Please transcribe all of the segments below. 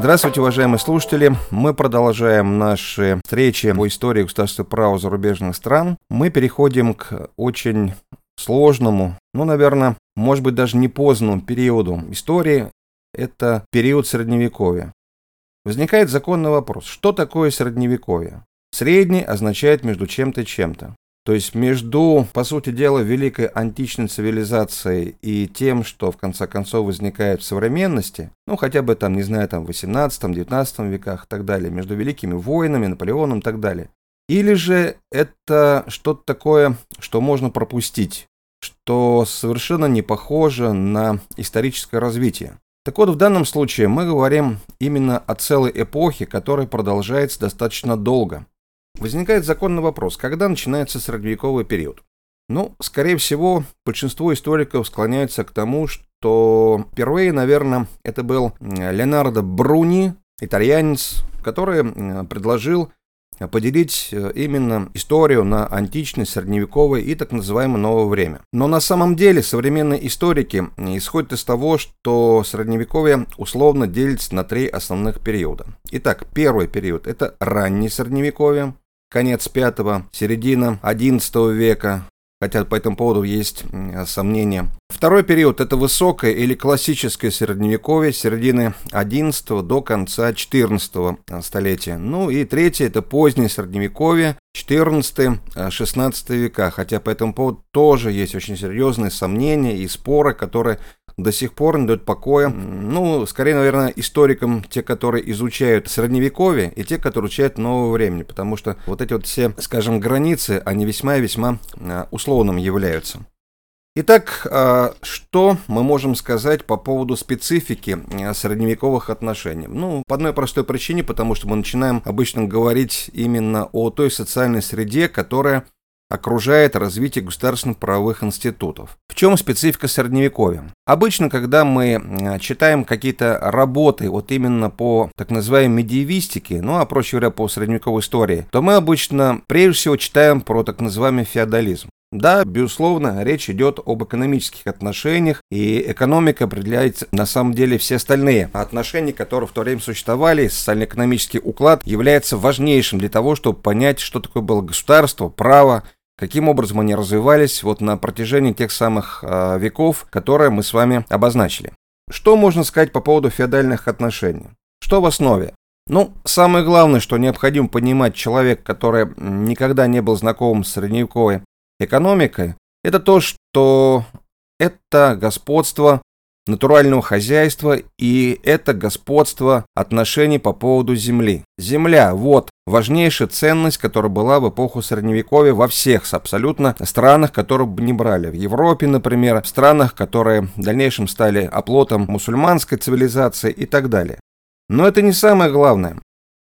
Здравствуйте, уважаемые слушатели. Мы продолжаем наши встречи по истории государства права зарубежных стран. Мы переходим к очень сложному, ну, наверное, может быть, даже не поздному периоду истории. Это период Средневековья. Возникает законный вопрос, что такое Средневековье? Средний означает между чем-то и чем-то. То есть между, по сути дела, великой античной цивилизацией и тем, что в конце концов возникает в современности, ну хотя бы там, не знаю, там в 18-19 веках и так далее, между великими воинами, Наполеоном и так далее. Или же это что-то такое, что можно пропустить, что совершенно не похоже на историческое развитие. Так вот, в данном случае мы говорим именно о целой эпохе, которая продолжается достаточно долго. Возникает законный вопрос, когда начинается средневековый период? Ну, скорее всего, большинство историков склоняются к тому, что впервые, наверное, это был Леонардо Бруни, итальянец, который предложил поделить э, именно историю на античное, средневековое и так называемое новое время. Но на самом деле современные историки исходят из того, что средневековье условно делится на три основных периода. Итак, первый период – это раннее средневековье, конец V, середина XI века, хотя по этому поводу есть сомнения. Второй период – это высокое или классическое средневековье середины XI до конца XIV столетия. Ну и третье – это позднее средневековье, XIV-XVI века, хотя по этому поводу тоже есть очень серьезные сомнения и споры, которые до сих пор не дают покоя. Ну, скорее, наверное, историкам, те, которые изучают средневековье, и те, которые изучают новое времени, потому что вот эти вот все, скажем, границы, они весьма и весьма а, условным являются. Итак, а, что мы можем сказать по поводу специфики а, средневековых отношений? Ну, по одной простой причине, потому что мы начинаем обычно говорить именно о той социальной среде, которая окружает развитие государственных правовых институтов. В чем специфика Средневековья? Обычно, когда мы читаем какие-то работы вот именно по так называемой медиевистике, ну а проще говоря по средневековой истории, то мы обычно прежде всего читаем про так называемый феодализм. Да, безусловно, речь идет об экономических отношениях, и экономика определяет на самом деле все остальные отношения, которые в то время существовали. Социально-экономический уклад является важнейшим для того, чтобы понять, что такое было государство, право, каким образом они развивались вот на протяжении тех самых э, веков, которые мы с вами обозначили. Что можно сказать по поводу феодальных отношений? Что в основе? Ну, самое главное, что необходимо понимать человек, который никогда не был знаком с средневековой экономикой, это то, что это господство натурального хозяйства и это господство отношений по поводу земли. Земля – вот важнейшая ценность, которая была в эпоху Средневековья во всех абсолютно странах, которые бы не брали. В Европе, например, в странах, которые в дальнейшем стали оплотом мусульманской цивилизации и так далее. Но это не самое главное.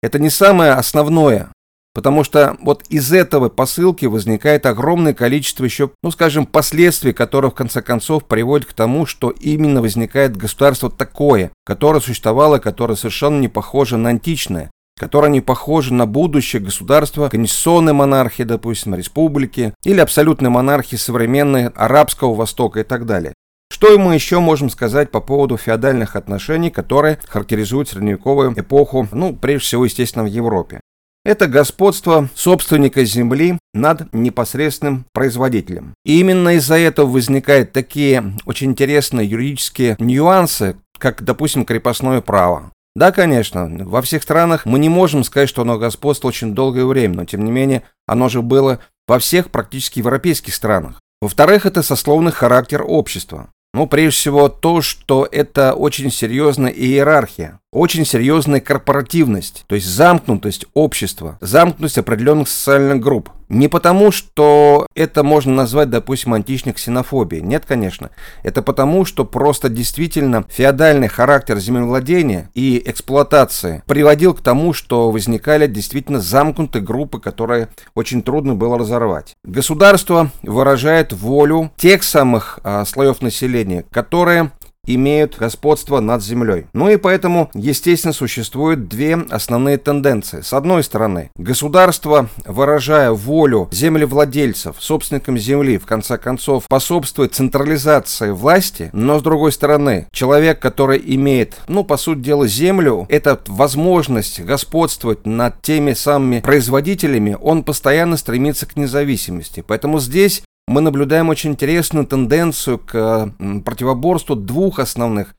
Это не самое основное. Потому что вот из этого посылки возникает огромное количество еще, ну скажем, последствий, которые в конце концов приводят к тому, что именно возникает государство такое, которое существовало, которое совершенно не похоже на античное, которое не похоже на будущее государства, конституционной монархии, допустим, республики, или абсолютной монархии современной арабского Востока и так далее. Что мы еще можем сказать по поводу феодальных отношений, которые характеризуют средневековую эпоху, ну, прежде всего, естественно, в Европе? Это господство собственника земли над непосредственным производителем. И именно из-за этого возникают такие очень интересные юридические нюансы, как, допустим, крепостное право. Да, конечно, во всех странах мы не можем сказать, что оно господство очень долгое время, но тем не менее оно же было во всех практически европейских странах. Во-вторых, это сословный характер общества. Ну, прежде всего, то, что это очень серьезная иерархия, очень серьезная корпоративность, то есть замкнутость общества, замкнутость определенных социальных групп. Не потому, что это можно назвать, допустим, античной ксенофобией. Нет, конечно. Это потому, что просто действительно феодальный характер землевладения и эксплуатации приводил к тому, что возникали действительно замкнутые группы, которые очень трудно было разорвать. Государство выражает волю тех самых а, слоев населения, которые имеют господство над землей. Ну и поэтому, естественно, существуют две основные тенденции. С одной стороны, государство, выражая волю землевладельцев, собственникам земли, в конце концов, способствует централизации власти, но с другой стороны, человек, который имеет, ну, по сути дела, землю, это возможность господствовать над теми самыми производителями, он постоянно стремится к независимости. Поэтому здесь мы наблюдаем очень интересную тенденцию к противоборству двух основных,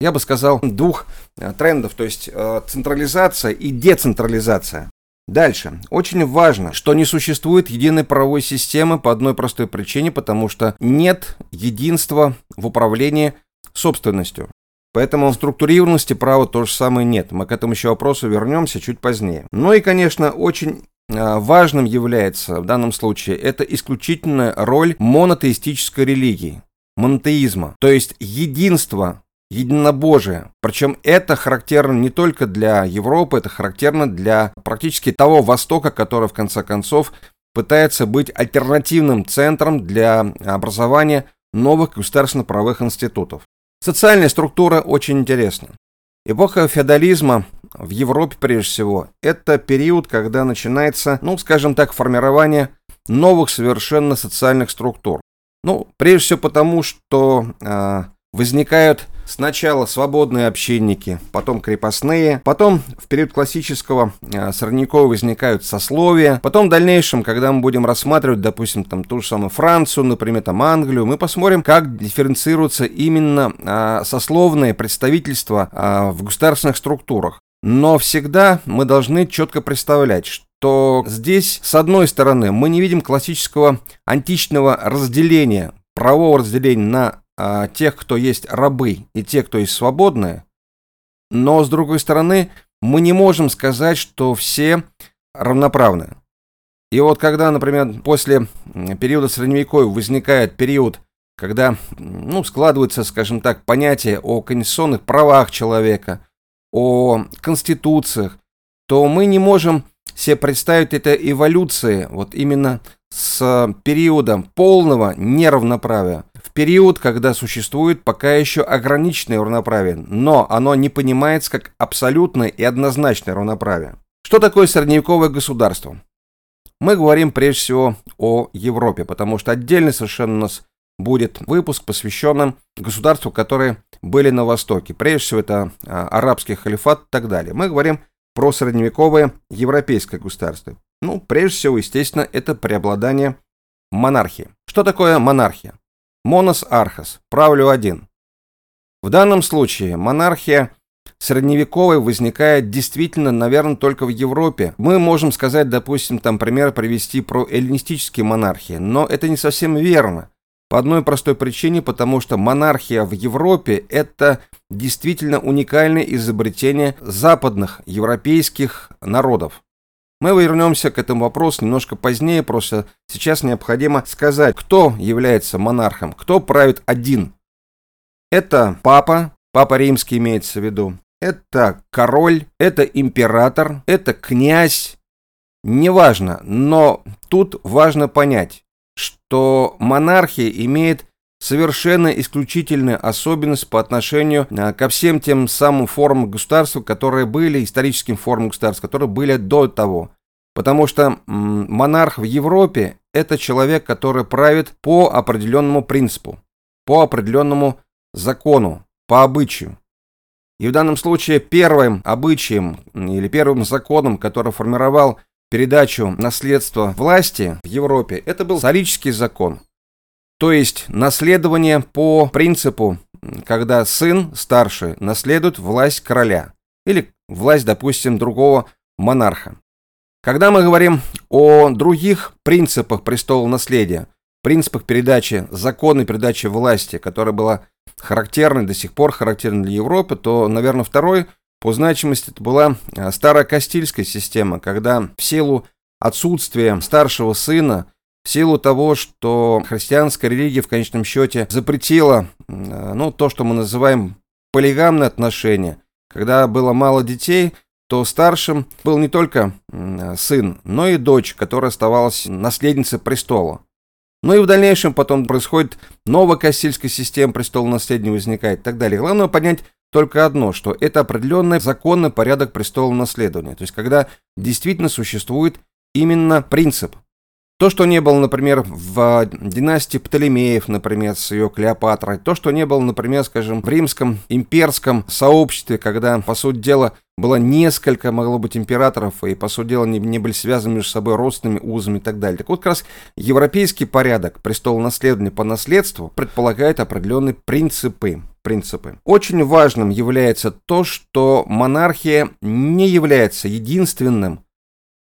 я бы сказал, двух э, трендов, то есть э, централизация и децентрализация. Дальше. Очень важно, что не существует единой правовой системы по одной простой причине, потому что нет единства в управлении собственностью. Поэтому структурированности права то же самое нет. Мы к этому еще вопросу вернемся чуть позднее. Ну и, конечно, очень важным является в данном случае это исключительная роль монотеистической религии, монотеизма, то есть единство, единобожие. Причем это характерно не только для Европы, это характерно для практически того Востока, который в конце концов пытается быть альтернативным центром для образования новых государственно-правовых институтов. Социальная структура очень интересна. Эпоха феодализма в Европе, прежде всего, это период, когда начинается, ну, скажем так, формирование новых совершенно социальных структур. Ну, прежде всего потому, что э, возникают Сначала свободные общинники, потом крепостные, потом в период классического э, средневековья возникают сословия, потом в дальнейшем, когда мы будем рассматривать, допустим, там ту же самую Францию, например, там Англию, мы посмотрим, как дифференцируются именно э, сословные представительства э, в государственных структурах. Но всегда мы должны четко представлять, что здесь, с одной стороны, мы не видим классического античного разделения, правового разделения на а, тех, кто есть рабы, и тех, кто есть свободные. Но, с другой стороны, мы не можем сказать, что все равноправны. И вот когда, например, после периода Средневековья возникает период, когда ну, складывается, скажем так, понятие о конституционных правах человека, о конституциях, то мы не можем себе представить это эволюции вот именно с периодом полного неравноправия период, когда существует пока еще ограниченное равноправие, но оно не понимается как абсолютное и однозначное равноправие. Что такое средневековое государство? Мы говорим прежде всего о Европе, потому что отдельно совершенно у нас будет выпуск, посвященный государству, которые были на Востоке. Прежде всего это а, арабский халифат и так далее. Мы говорим про средневековое европейское государство. Ну, прежде всего, естественно, это преобладание монархии. Что такое монархия? Монос архос, правлю один. В данном случае монархия средневековой возникает действительно, наверное, только в Европе. Мы можем сказать, допустим, там пример привести про эллинистические монархии, но это не совсем верно. По одной простой причине, потому что монархия в Европе – это действительно уникальное изобретение западных европейских народов. Мы вернемся к этому вопросу немножко позднее, просто сейчас необходимо сказать, кто является монархом, кто правит один. Это папа, папа римский имеется в виду, это король, это император, это князь, неважно, но тут важно понять, что монархия имеет совершенно исключительная особенность по отношению а, ко всем тем самым формам государства, которые были, историческим формам государства, которые были до того. Потому что монарх в Европе – это человек, который правит по определенному принципу, по определенному закону, по обычаю. И в данном случае первым обычаем или первым законом, который формировал передачу наследства власти в Европе, это был Салический закон. То есть наследование по принципу, когда сын старший наследует власть короля или власть, допустим, другого монарха. Когда мы говорим о других принципах престола наследия, принципах передачи, законной передачи власти, которая была характерной, до сих пор характерной для Европы, то, наверное, второй по значимости это была э, старая Кастильская система, когда в силу отсутствия старшего сына в силу того, что христианская религия в конечном счете запретила э, ну, то, что мы называем полигамные отношения. Когда было мало детей, то старшим был не только сын, но и дочь, которая оставалась наследницей престола. Ну и в дальнейшем потом происходит новая Кастильская система, престол наследия возникает и так далее. Главное понять только одно, что это определенный законный порядок престола наследования. То есть когда действительно существует именно принцип то, что не было, например, в династии Птолемеев, например, с ее Клеопатрой, то, что не было, например, скажем, в римском имперском сообществе, когда, по сути дела, было несколько, могло быть, императоров, и, по сути дела, не, не были связаны между собой родственными узами и так далее. Так вот, как раз европейский порядок престола наследования по наследству предполагает определенные принципы. принципы. Очень важным является то, что монархия не является единственным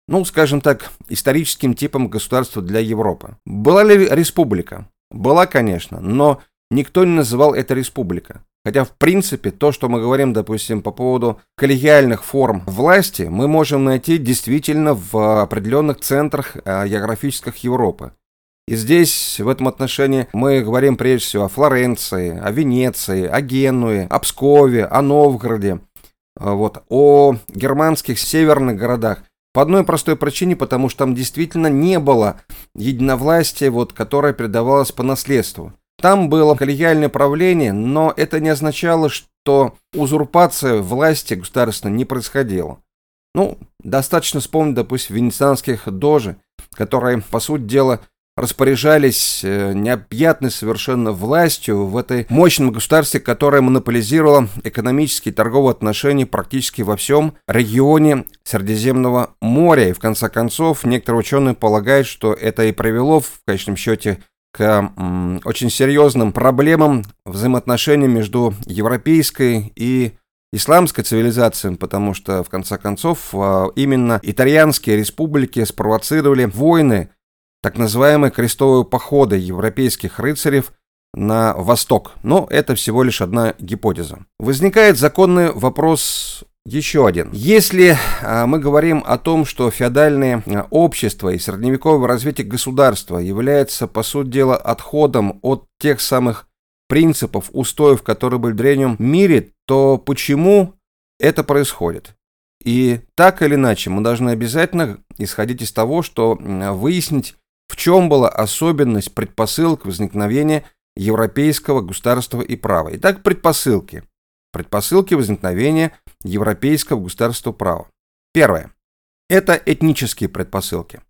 ну, скажем так, историческим типом государства для Европы. Была ли республика? Была, конечно, но никто не называл это республика. Хотя, в принципе, то, что мы говорим, допустим, по поводу коллегиальных форм власти, мы можем найти действительно в определенных центрах э, географических Европы. И здесь, в этом отношении, мы говорим прежде всего о Флоренции, о Венеции, о Генуе, о Пскове, о Новгороде, э, вот, о германских северных городах. По одной простой причине, потому что там действительно не было единовластия, вот, которое передавалось по наследству. Там было коллегиальное правление, но это не означало, что узурпация власти государственной не происходила. Ну, достаточно вспомнить, допустим, венецианских дожи, которые, по сути дела, распоряжались э, необъятной совершенно властью в этой мощном государстве, которое монополизировало экономические и торговые отношения практически во всем регионе Средиземного моря. И в конце концов, некоторые ученые полагают, что это и привело в конечном счете к очень серьезным проблемам взаимоотношений между европейской и исламской цивилизацией, потому что, в конце концов, а, именно итальянские республики спровоцировали войны так называемые крестовые походы европейских рыцарев на восток, но это всего лишь одна гипотеза. Возникает законный вопрос еще один. Если а, мы говорим о том, что феодальное а, общество и средневековое развитие государства является, по сути дела, отходом от тех самых принципов, устоев, которые были в древнем мире, то почему это происходит? И так или иначе, мы должны обязательно исходить из того, что выяснить в чем была особенность предпосылок возникновения европейского государства и права? Итак, предпосылки. Предпосылки возникновения европейского государства права. Первое. Это этнические предпосылки.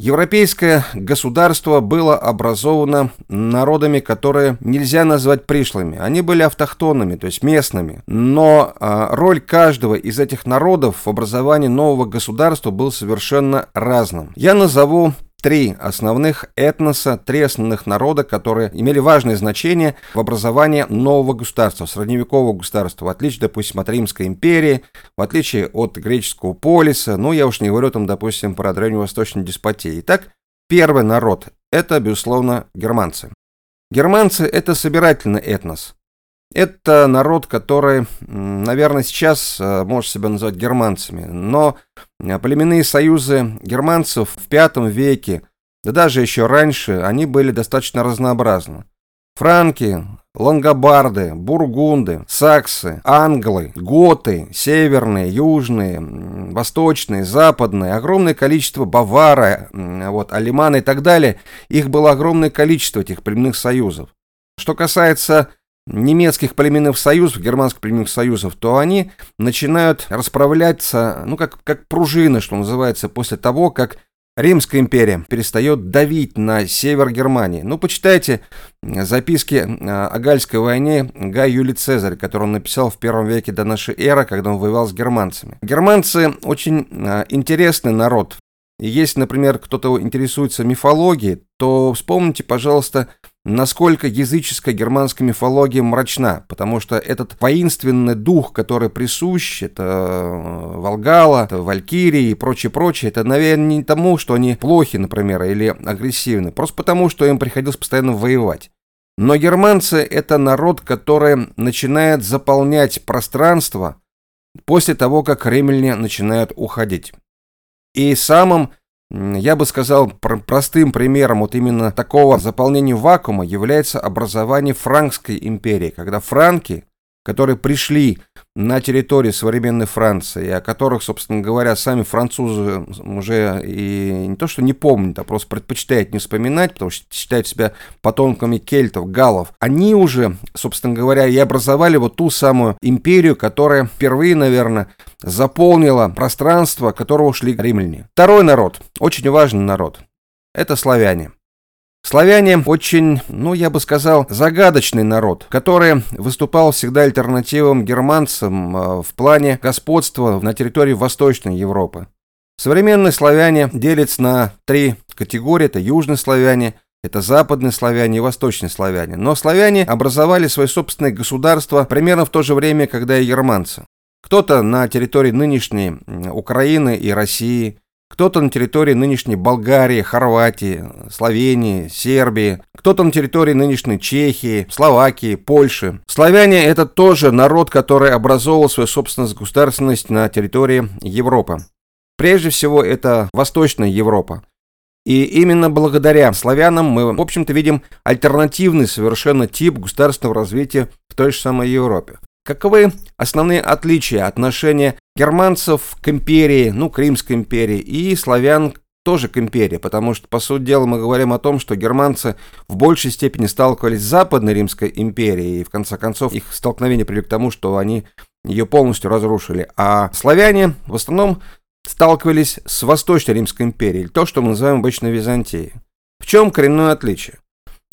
Европейское государство было образовано народами, которые нельзя назвать пришлыми. Они были автохтонными, то есть местными. Но э, роль каждого из этих народов в образовании нового государства был совершенно разным. Я назову три основных этноса, три основных народа, которые имели важное значение в образовании нового государства, средневекового государства, в отличие, допустим, от Римской империи, в отличие от греческого полиса, ну, я уж не говорю там, допустим, про древневосточную деспотию. Итак, первый народ – это, безусловно, германцы. Германцы – это собирательный этнос. Это народ, который, наверное, сейчас э, может себя назвать германцами, но э, племенные союзы германцев в V веке, да даже еще раньше, они были достаточно разнообразны. Франки, лангобарды, бургунды, саксы, англы, готы, северные, южные, восточные, западные, огромное количество бавары, вот, алиманы и так далее, их было огромное количество этих племенных союзов. Что касается немецких племенных союзов, германских племенных союзов, то они начинают расправляться, ну, как, как пружины, что называется, после того, как Римская империя перестает давить на север Германии. Ну, почитайте записки о Гальской войне Гай Юлий Цезарь, который он написал в первом веке до нашей эры, когда он воевал с германцами. Германцы очень э, интересный народ. Если, например, кто-то интересуется мифологией, то вспомните, пожалуйста, насколько языческая германская мифология мрачна, потому что этот воинственный дух, который присущ, это э, Волгала, это Валькирии и прочее, прочее, это, наверное, не тому, что они плохи, например, или агрессивны, просто потому, что им приходилось постоянно воевать. Но германцы – это народ, который начинает заполнять пространство после того, как римляне начинают уходить. И самым я бы сказал, простым примером вот именно такого заполнения вакуума является образование Франкской империи, когда франки которые пришли на территории современной Франции, о которых, собственно говоря, сами французы уже и не то что не помнят, а просто предпочитают не вспоминать, потому что считают себя потомками кельтов, галлов, они уже, собственно говоря, и образовали вот ту самую империю, которая впервые, наверное, заполнила пространство, которого шли римляне. Второй народ, очень важный народ, это славяне. Славяне очень, ну я бы сказал, загадочный народ, который выступал всегда альтернативом германцам э, в плане господства на территории Восточной Европы. Современные славяне делятся на три категории. Это южные славяне, это западные славяне и восточные славяне. Но славяне образовали свое собственное государство примерно в то же время, когда и германцы. Кто-то на территории нынешней Украины и России, кто-то на территории нынешней Болгарии, Хорватии, Словении, Сербии, кто-то на территории нынешней Чехии, Словакии, Польши. Славяне – это тоже народ, который образовал свою собственную государственность на территории Европы. Прежде всего, это Восточная Европа. И именно благодаря славянам мы, в общем-то, видим альтернативный совершенно тип государственного развития в той же самой Европе. Каковы основные отличия отношения германцев к империи, ну, к Римской империи, и славян тоже к империи, потому что, по сути дела, мы говорим о том, что германцы в большей степени сталкивались с Западной Римской империей, и в конце концов их столкновение привели к тому, что они ее полностью разрушили. А славяне в основном сталкивались с Восточной Римской империей, то, что мы называем обычно Византией. В чем коренное отличие?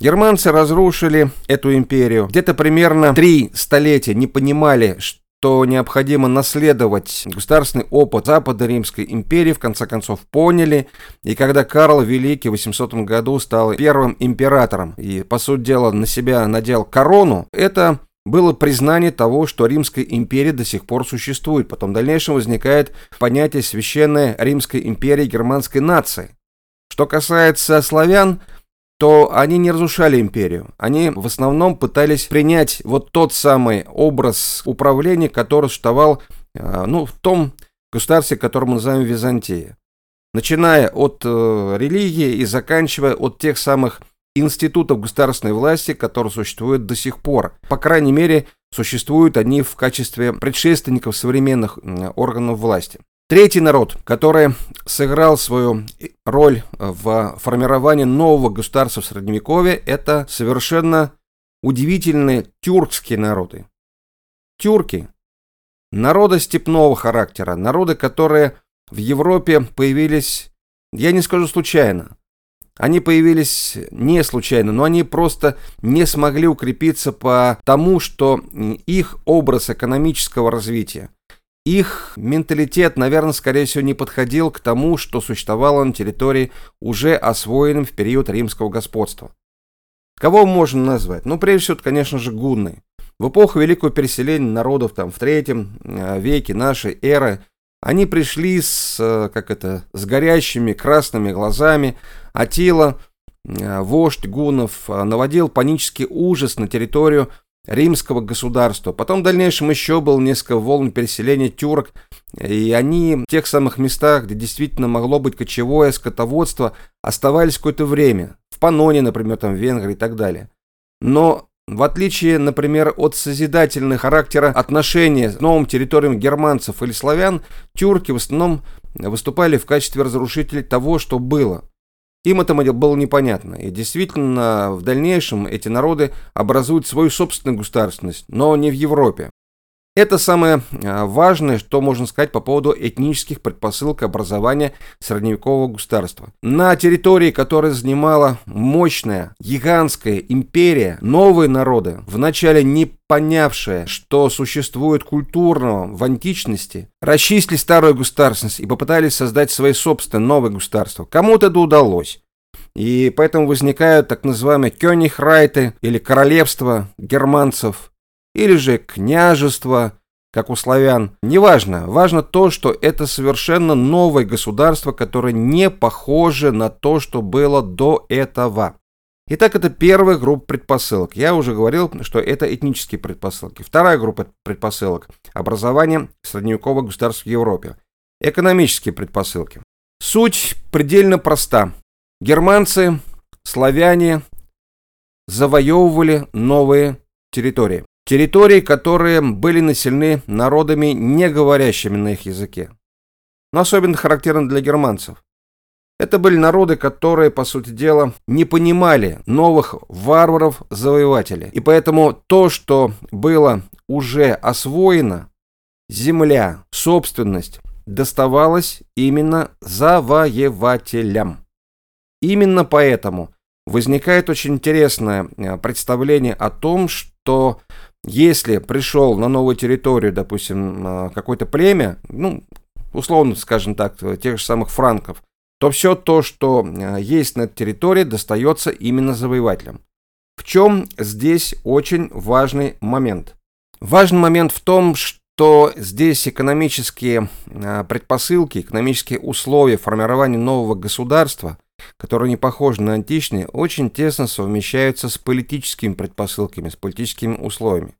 Германцы разрушили эту империю. Где-то примерно три столетия не понимали, что необходимо наследовать государственный опыт Западной Римской империи, в конце концов поняли. И когда Карл Великий в 800 году стал первым императором и, по сути дела, на себя надел корону, это было признание того, что Римская империя до сих пор существует. Потом в дальнейшем возникает понятие священной Римской империи германской нации. Что касается славян, то они не разрушали империю. Они в основном пытались принять вот тот самый образ управления, который существовал э, ну, в том государстве, которое мы называем Византия. Начиная от э, религии и заканчивая от тех самых институтов государственной власти, которые существуют до сих пор. По крайней мере, существуют они в качестве предшественников современных органов власти. Третий народ, который сыграл свою роль в формировании нового государства в Средневековье, это совершенно удивительные тюркские народы. Тюрки – народы степного характера, народы, которые в Европе появились, я не скажу случайно, они появились не случайно, но они просто не смогли укрепиться по тому, что их образ экономического развития – их менталитет, наверное, скорее всего, не подходил к тому, что существовало на территории, уже освоенном в период римского господства. Кого можно назвать? Ну, прежде всего, конечно же, гунны. В эпоху великого переселения народов там, в третьем э, веке нашей эры они пришли с, э, как это, с горящими красными глазами. Атила, э, вождь гуннов, наводил панический ужас на территорию римского государства. Потом в дальнейшем еще был несколько волн переселения тюрок, и они в тех самых местах, где действительно могло быть кочевое скотоводство, оставались какое-то время. В Паноне, например, там в Венгрии и так далее. Но в отличие, например, от созидательного характера отношения с новым территориям германцев или славян, тюрки в основном выступали в качестве разрушителей того, что было. Им это было непонятно, и действительно в дальнейшем эти народы образуют свою собственную государственность, но не в Европе. Это самое а, важное, что можно сказать по поводу этнических предпосылок образования средневекового государства. На территории, которая занимала мощная, гигантская империя, новые народы, вначале не понявшие, что существует культурного в античности, расчистили старую государственность и попытались создать свои собственные новые государства. Кому-то это удалось. И поэтому возникают так называемые кёнихрайты или королевства германцев, или же княжество, как у славян. Неважно, важно то, что это совершенно новое государство, которое не похоже на то, что было до этого. Итак, это первая группа предпосылок. Я уже говорил, что это этнические предпосылки. Вторая группа предпосылок – образование средневекового государства в Европе. Экономические предпосылки. Суть предельно проста. Германцы, славяне завоевывали новые территории. Территорий, которые были населены народами, не говорящими на их языке. Но особенно характерно для германцев. Это были народы, которые, по сути дела, не понимали новых варваров-завоевателей. И поэтому то, что было уже освоено, земля, собственность, доставалось именно завоевателям. Именно поэтому возникает очень интересное э, представление о том, что если пришел на новую территорию, допустим, э, какое-то племя, ну, условно, скажем так, тех же самых франков, то все то, что э, есть на территории, достается именно завоевателям. В чем здесь очень важный момент? Важный момент в том, что здесь экономические э, предпосылки, экономические условия формирования нового государства, которые не похожи на античные, очень тесно совмещаются с политическими предпосылками, с политическими условиями.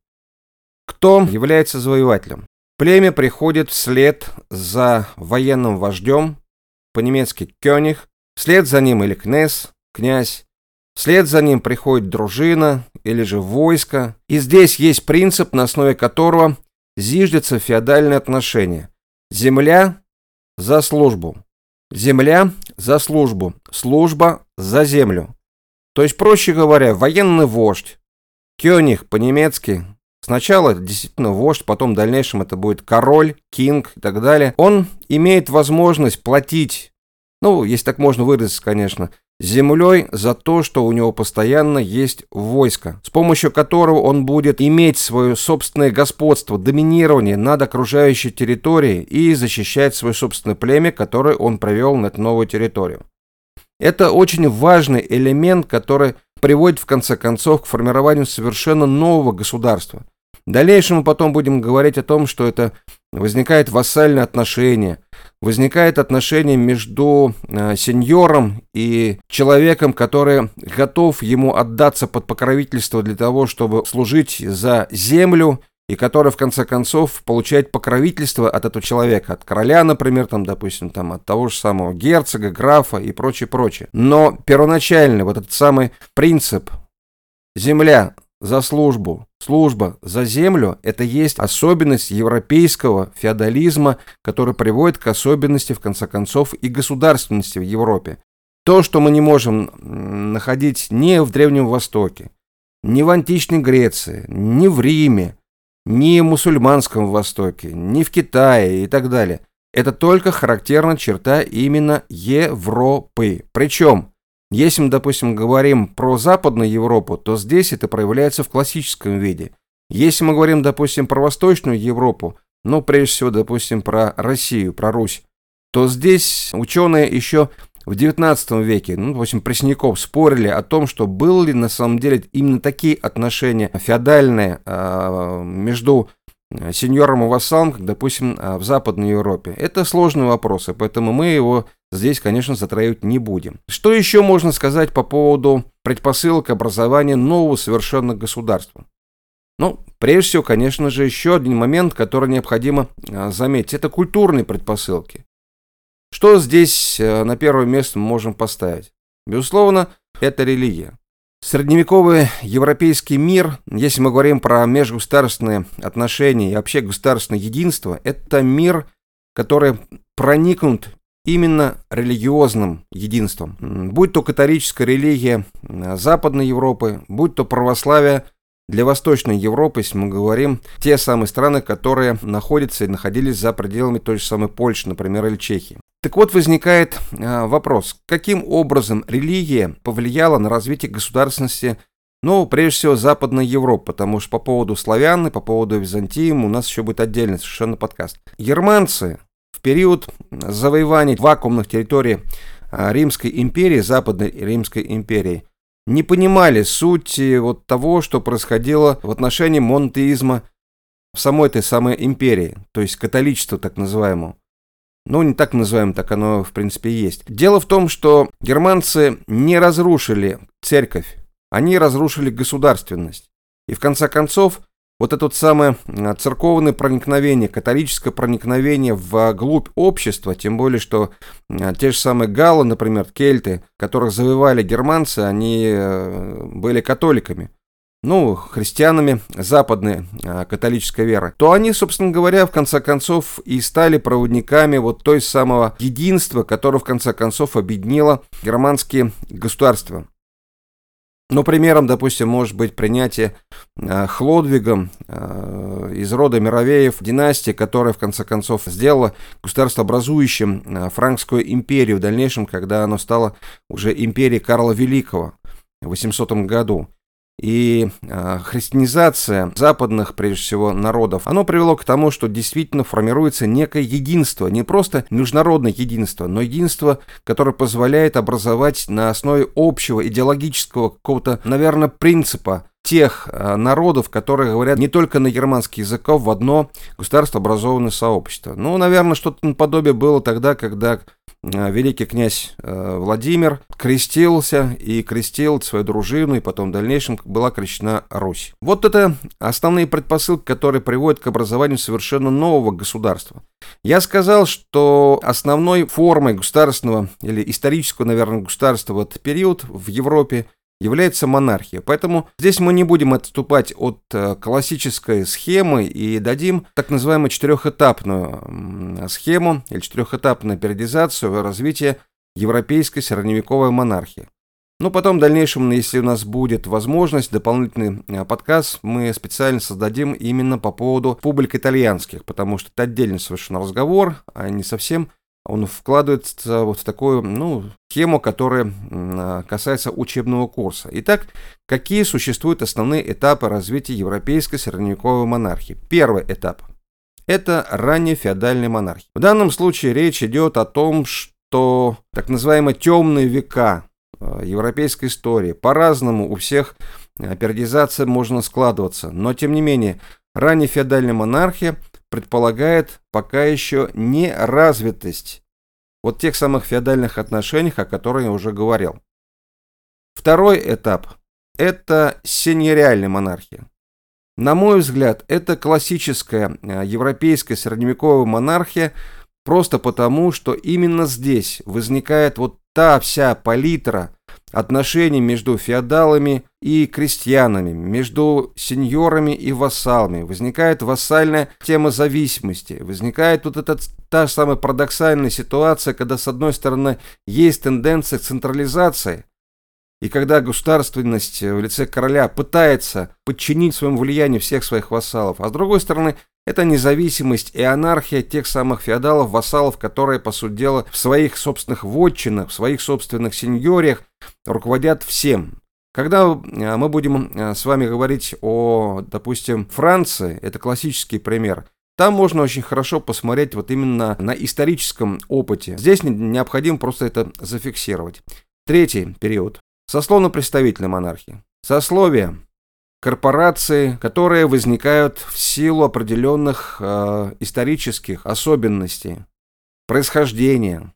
Кто является завоевателем? Племя приходит вслед за военным вождем, по-немецки «кёниг», вслед за ним или «кнес», «князь», вслед за ним приходит дружина или же войско. И здесь есть принцип, на основе которого зиждется феодальное отношение. Земля за службу. Земля за службу. Служба за землю. То есть, проще говоря, военный вождь. Кёниг по-немецки Сначала это действительно вождь, потом в дальнейшем это будет король, кинг и так далее. Он имеет возможность платить, ну, если так можно выразиться, конечно, землей за то, что у него постоянно есть войско, с помощью которого он будет иметь свое собственное господство, доминирование над окружающей территорией и защищать свое собственное племя, которое он провел на эту новую территорию. Это очень важный элемент, который приводит в конце концов к формированию совершенно нового государства. В дальнейшем мы потом будем говорить о том, что это возникает вассальное отношение, возникает отношение между э, сеньором и человеком, который готов ему отдаться под покровительство для того, чтобы служить за землю, и который в конце концов получает покровительство от этого человека, от короля, например, там, допустим, там, от того же самого герцога, графа и прочее, прочее. Но первоначально вот этот самый принцип земля за службу, служба за землю – это есть особенность европейского феодализма, который приводит к особенности, в конце концов, и государственности в Европе. То, что мы не можем находить ни в Древнем Востоке, ни в античной Греции, ни в Риме, ни в мусульманском Востоке, ни в Китае и так далее. Это только характерна черта именно Европы. Причем если мы, допустим, говорим про Западную Европу, то здесь это проявляется в классическом виде. Если мы говорим, допустим, про Восточную Европу, ну, прежде всего, допустим, про Россию, про Русь, то здесь ученые еще в XIX веке, ну, допустим, Пресняков, спорили о том, что были ли на самом деле именно такие отношения феодальные э, между сеньором и вассалом, как, допустим, в Западной Европе. Это сложный вопрос, и поэтому мы его здесь, конечно, затрагивать не будем. Что еще можно сказать по поводу предпосылок образования нового совершенно государства? Ну, прежде всего, конечно же, еще один момент, который необходимо а, заметить, это культурные предпосылки. Что здесь а, на первое место мы можем поставить? Безусловно, это религия. Средневековый европейский мир, если мы говорим про межгосударственные отношения и вообще государственное единство, это мир, который проникнут именно религиозным единством. Будь то католическая религия э, Западной Европы, будь то православие для Восточной Европы, если мы говорим, те самые страны, которые находятся и находились за пределами той же самой Польши, например, или Чехии. Так вот, возникает э, вопрос, каким образом религия повлияла на развитие государственности ну, прежде всего, Западной Европы, потому что по поводу славян и по поводу Византии у нас еще будет отдельный совершенно подкаст. Германцы в период завоевания вакуумных территорий а, Римской империи, Западной Римской империи, не понимали сути вот того, что происходило в отношении монотеизма в самой этой самой империи, то есть католичества так называемого. Ну, не так называем, так оно в принципе есть. Дело в том, что германцы не разрушили церковь, они разрушили государственность. И в конце концов, вот это вот самое а, церковное проникновение, католическое проникновение в а, глубь общества, тем более, что а, те же самые галлы, например, кельты, которых завоевали германцы, они были католиками. ну, христианами западной э, католической веры, то они, собственно говоря, в конце концов и стали проводниками вот той самого единства, которое в конце концов объединило германские государства. Ну, примером, допустим, может быть принятие э, Хлодвигом э, из рода Мировеев династии, которая, в конце концов, сделала государствообразующим э, Франкскую империю в дальнейшем, когда оно стало уже империей Карла Великого в 800 году и э, христианизация западных, прежде всего, народов, оно привело к тому, что действительно формируется некое единство, не просто международное единство, но единство, которое позволяет образовать на основе общего идеологического какого-то, наверное, принципа тех э, народов, которые говорят не только на германский язык, а в одно государство образованное сообщество. Ну, наверное, что-то наподобие было тогда, когда великий князь э, Владимир крестился и крестил свою дружину, и потом в дальнейшем была крещена Русь. Вот это основные предпосылки, которые приводят к образованию совершенно нового государства. Я сказал, что основной формой государственного или исторического, наверное, государства в этот период в Европе – является монархия. Поэтому здесь мы не будем отступать от э, классической схемы и дадим так называемую четырехэтапную схему или четырехэтапную периодизацию развития европейской средневековой монархии. Но ну, потом в дальнейшем, если у нас будет возможность, дополнительный э, подкаст мы специально создадим именно по поводу публик итальянских, потому что это отдельный совершенно разговор, а не совсем он вкладывается вот в такую ну, схему, которая касается учебного курса. Итак, какие существуют основные этапы развития европейской средневековой монархии? Первый этап – это ранняя феодальная монархия. В данном случае речь идет о том, что так называемые темные века э, европейской истории по-разному у всех э, периодизация можно складываться, но тем не менее ранняя феодальная монархия – предполагает пока еще не развитость вот тех самых феодальных отношений, о которых я уже говорил. Второй этап – это сеньориальная монархия. На мой взгляд, это классическая э, европейская средневековая монархия просто потому, что именно здесь возникает вот та вся палитра отношений между феодалами и крестьянами, между сеньорами и вассалами. Возникает вассальная тема зависимости. Возникает вот эта та самая парадоксальная ситуация, когда с одной стороны есть тенденция к централизации, и когда государственность в лице короля пытается подчинить своему влиянию всех своих вассалов, а с другой стороны это независимость и анархия тех самых феодалов, вассалов, которые, по сути дела, в своих собственных вотчинах, в своих собственных сеньориях руководят всем. Когда э, мы будем э, с вами говорить о, допустим, Франции, это классический пример, там можно очень хорошо посмотреть вот именно на историческом опыте. Здесь необходимо просто это зафиксировать. Третий период. Сословно-представительная монархия. Сословие корпорации, которые возникают в силу определенных э, исторических особенностей, происхождения,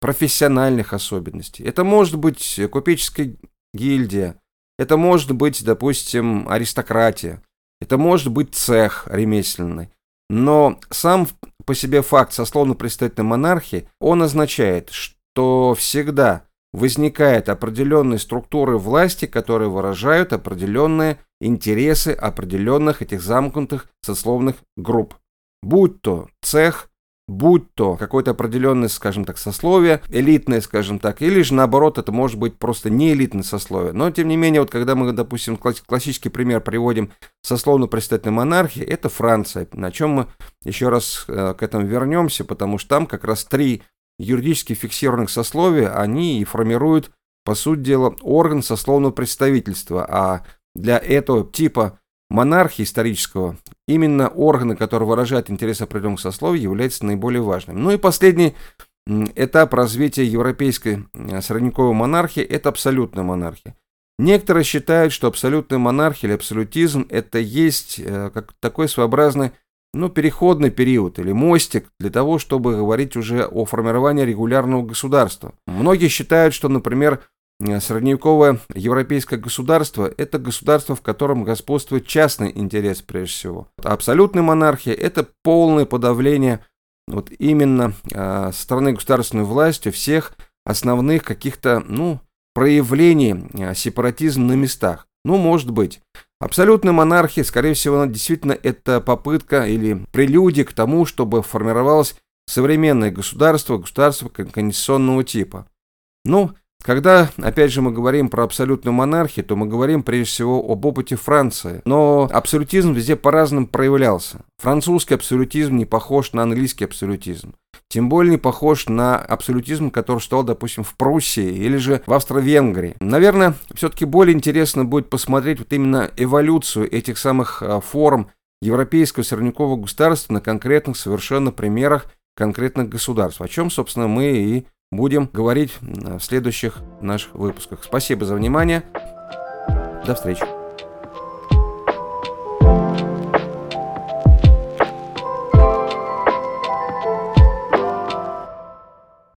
профессиональных особенностей. Это может быть купеческая гильдия, это может быть, допустим, аристократия, это может быть цех ремесленный. Но сам по себе факт сословно-представительной монархии, он означает, что всегда возникают определенные структуры власти, которые выражают определенные интересы определенных этих замкнутых сословных групп. Будь то цех, будь то какое-то определенное, скажем так, сословие, элитное, скажем так, или же наоборот, это может быть просто не элитное сословие. Но, тем не менее, вот когда мы, допустим, классический пример приводим сословно-представительной монархии, это Франция, на чем мы еще раз э, к этому вернемся, потому что там как раз три юридически фиксированных сословия, они и формируют, по сути дела, орган сословного представительства, а для этого типа монархии исторического именно органы, которые выражают интересы определенных сословий, являются наиболее важным. Ну и последний этап развития европейской э, средневековой монархии – это абсолютная монархия. Некоторые считают, что абсолютная монархия или абсолютизм – это есть э, как такой своеобразный ну, переходный период или мостик для того, чтобы говорить уже о формировании регулярного государства. Многие считают, что, например, Э, средневековое европейское государство – это государство, в котором господствует частный интерес прежде всего. Абсолютная монархия – это полное подавление вот именно э, стороны государственной власти всех основных каких-то ну, проявлений э, сепаратизма на местах. Ну, может быть. Абсолютная монархия, скорее всего, действительно это попытка или прелюдия к тому, чтобы формировалось современное государство, государство конституционного типа. Ну, когда, опять же, мы говорим про абсолютную монархию, то мы говорим прежде всего об опыте Франции. Но абсолютизм везде по-разному проявлялся. Французский абсолютизм не похож на английский абсолютизм. Тем более не похож на абсолютизм, который стал, допустим, в Пруссии или же в Австро-Венгрии. Наверное, все-таки более интересно будет посмотреть вот именно эволюцию этих самых а, форм европейского средневекового государства на конкретных совершенно примерах конкретных государств, о чем, собственно, мы и будем говорить в следующих наших выпусках. Спасибо за внимание. До встречи.